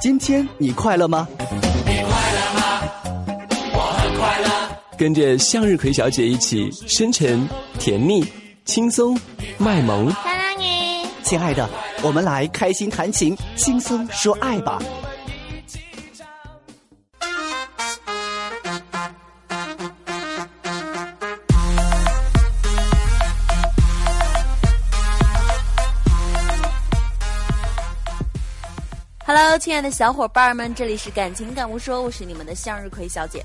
今天你快乐吗？你快乐吗？我很快乐。跟着向日葵小姐一起深沉、甜蜜、轻松、卖萌。亲爱的，我们来开心弹琴，轻松说爱吧。Hello，亲爱的小伙伴们，这里是感情感悟说，我是你们的向日葵小姐。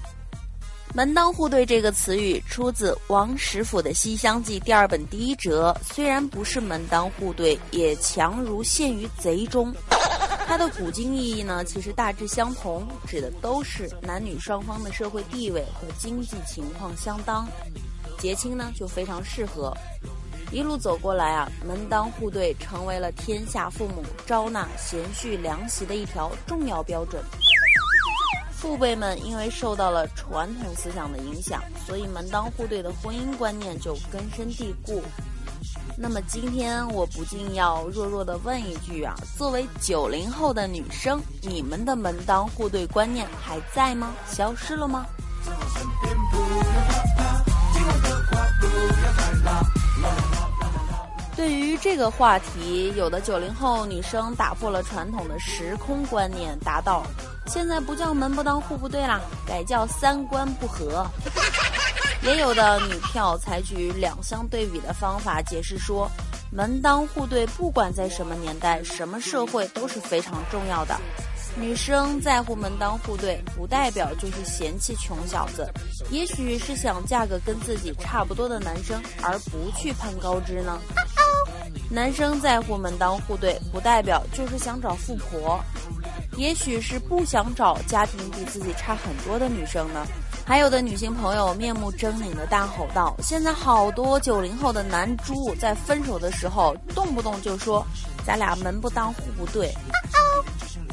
门当户对这个词语出自王实甫的《西厢记》第二本第一折，虽然不是门当户对，也强如陷于贼中。它的古今意义呢，其实大致相同，指的都是男女双方的社会地位和经济情况相当。结亲呢，就非常适合。一路走过来啊，门当户对成为了天下父母招纳贤婿良媳的一条重要标准。父辈们因为受到了传统思想的影响，所以门当户对的婚姻观念就根深蒂固。那么今天我不禁要弱弱的问一句啊，作为九零后的女生，你们的门当户对观念还在吗？消失了吗？对于这个话题，有的九零后女生打破了传统的时空观念，答道：“现在不叫门不当户不对啦，改叫三观不合。”也有的女票采取两相对比的方法解释说：“门当户对，不管在什么年代、什么社会都是非常重要的。女生在乎门当户对，不代表就是嫌弃穷小子，也许是想嫁个跟自己差不多的男生，而不去攀高枝呢。”男生在乎门当户对，不代表就是想找富婆，也许是不想找家庭比自己差很多的女生呢。还有的女性朋友面目狰狞的大吼道：“现在好多九零后的男猪在分手的时候，动不动就说咱俩门不当户不对。”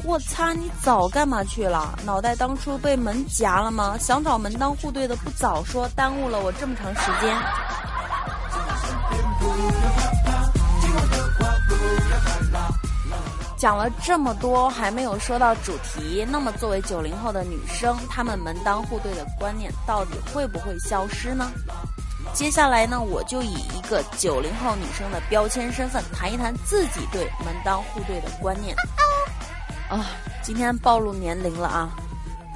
我擦，你早干嘛去了？脑袋当初被门夹了吗？想找门当户对的不早说，耽误了我这么长时间。讲了这么多，还没有说到主题。那么，作为九零后的女生，她们门当户对的观念到底会不会消失呢？接下来呢，我就以一个九零后女生的标签身份，谈一谈自己对门当户对的观念。啊，今天暴露年龄了啊，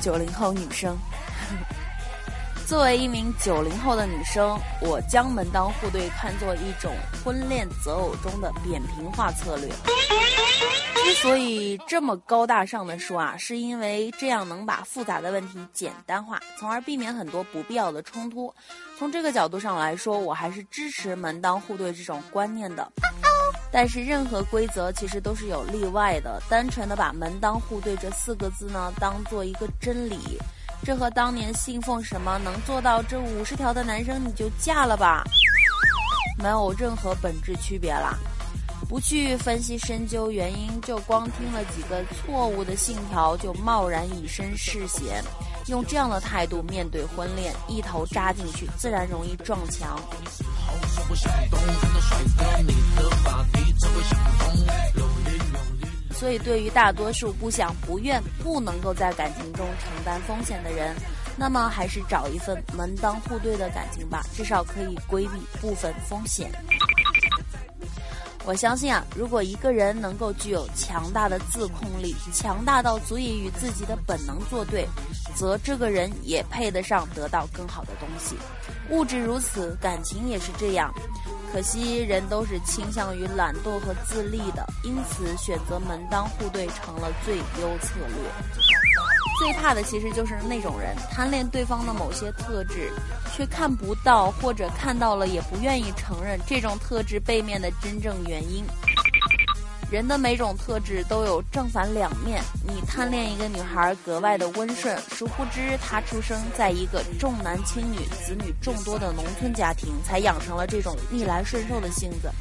九零后女生。作为一名九零后的女生，我将门当户对看作一种婚恋择偶中的扁平化策略。之所以这么高大上的说啊，是因为这样能把复杂的问题简单化，从而避免很多不必要的冲突。从这个角度上来说，我还是支持门当户对这种观念的。但是任何规则其实都是有例外的，单纯的把门当户对这四个字呢当做一个真理。这和当年信奉什么能做到这五十条的男生你就嫁了吧，没有任何本质区别啦。不去分析深究原因，就光听了几个错误的信条就贸然以身试险，用这样的态度面对婚恋，一头扎进去，自然容易撞墙。所以，对于大多数不想、不愿、不能够在感情中承担风险的人，那么还是找一份门当户对的感情吧，至少可以规避部分风险。我相信啊，如果一个人能够具有强大的自控力，强大到足以与自己的本能作对，则这个人也配得上得到更好的东西。物质如此，感情也是这样。可惜人都是倾向于懒惰和自立的，因此选择门当户对成了最优策略。最怕的其实就是那种人贪恋对方的某些特质，却看不到或者看到了也不愿意承认这种特质背面的真正原因。人的每种特质都有正反两面。你贪恋一个女孩格外的温顺，殊不知她出生在一个重男轻女、子女众多的农村家庭，才养成了这种逆来顺受的性子。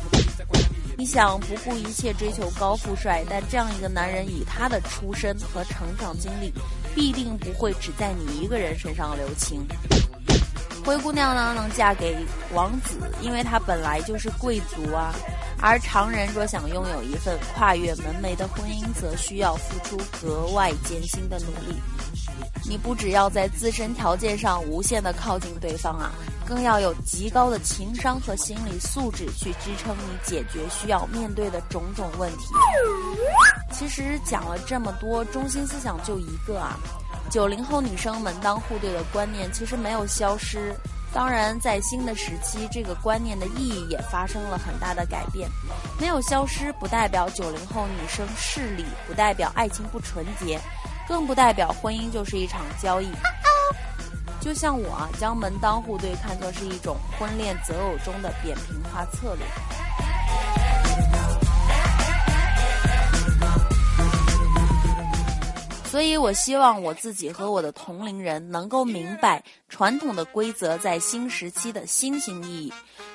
你想不顾一切追求高富帅，但这样一个男人以他的出身和成长经历，必定不会只在你一个人身上留情。灰姑娘呢，能嫁给王子，因为她本来就是贵族啊。而常人若想拥有一份跨越门楣的婚姻，则需要付出格外艰辛的努力。你不只要在自身条件上无限的靠近对方啊，更要有极高的情商和心理素质去支撑你解决需要面对的种种问题。其实讲了这么多，中心思想就一个啊，九零后女生门当户对的观念其实没有消失。当然，在新的时期，这个观念的意义也发生了很大的改变。没有消失，不代表九零后女生势利，不代表爱情不纯洁，更不代表婚姻就是一场交易。就像我啊，将门当户对看作是一种婚恋择偶中的扁平化策略。所以，我希望我自己和我的同龄人能够明白传统的规则在新时期的新型意义，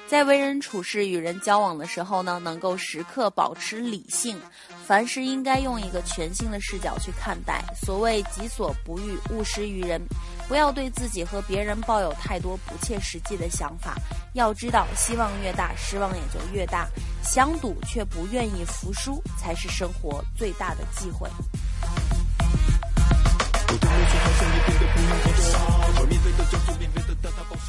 在为人处事、与人交往的时候呢，能够时刻保持理性，凡事应该用一个全新的视角去看待。所谓“己所不欲，勿施于人”，不要对自己和别人抱有太多不切实际的想法。要知道，希望越大，失望也就越大。想赌却不愿意服输，才是生活最大的忌讳。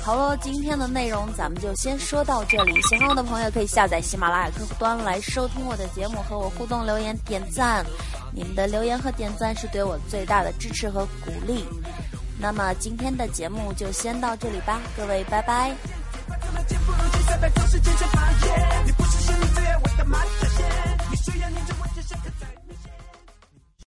好了，今天的内容咱们就先说到这里。喜欢我的朋友可以下载喜马拉雅客户端来收听我的节目，和我互动留言点赞。你们的留言和点赞是对我最大的支持和鼓励。那么今天的节目就先到这里吧，各位拜拜。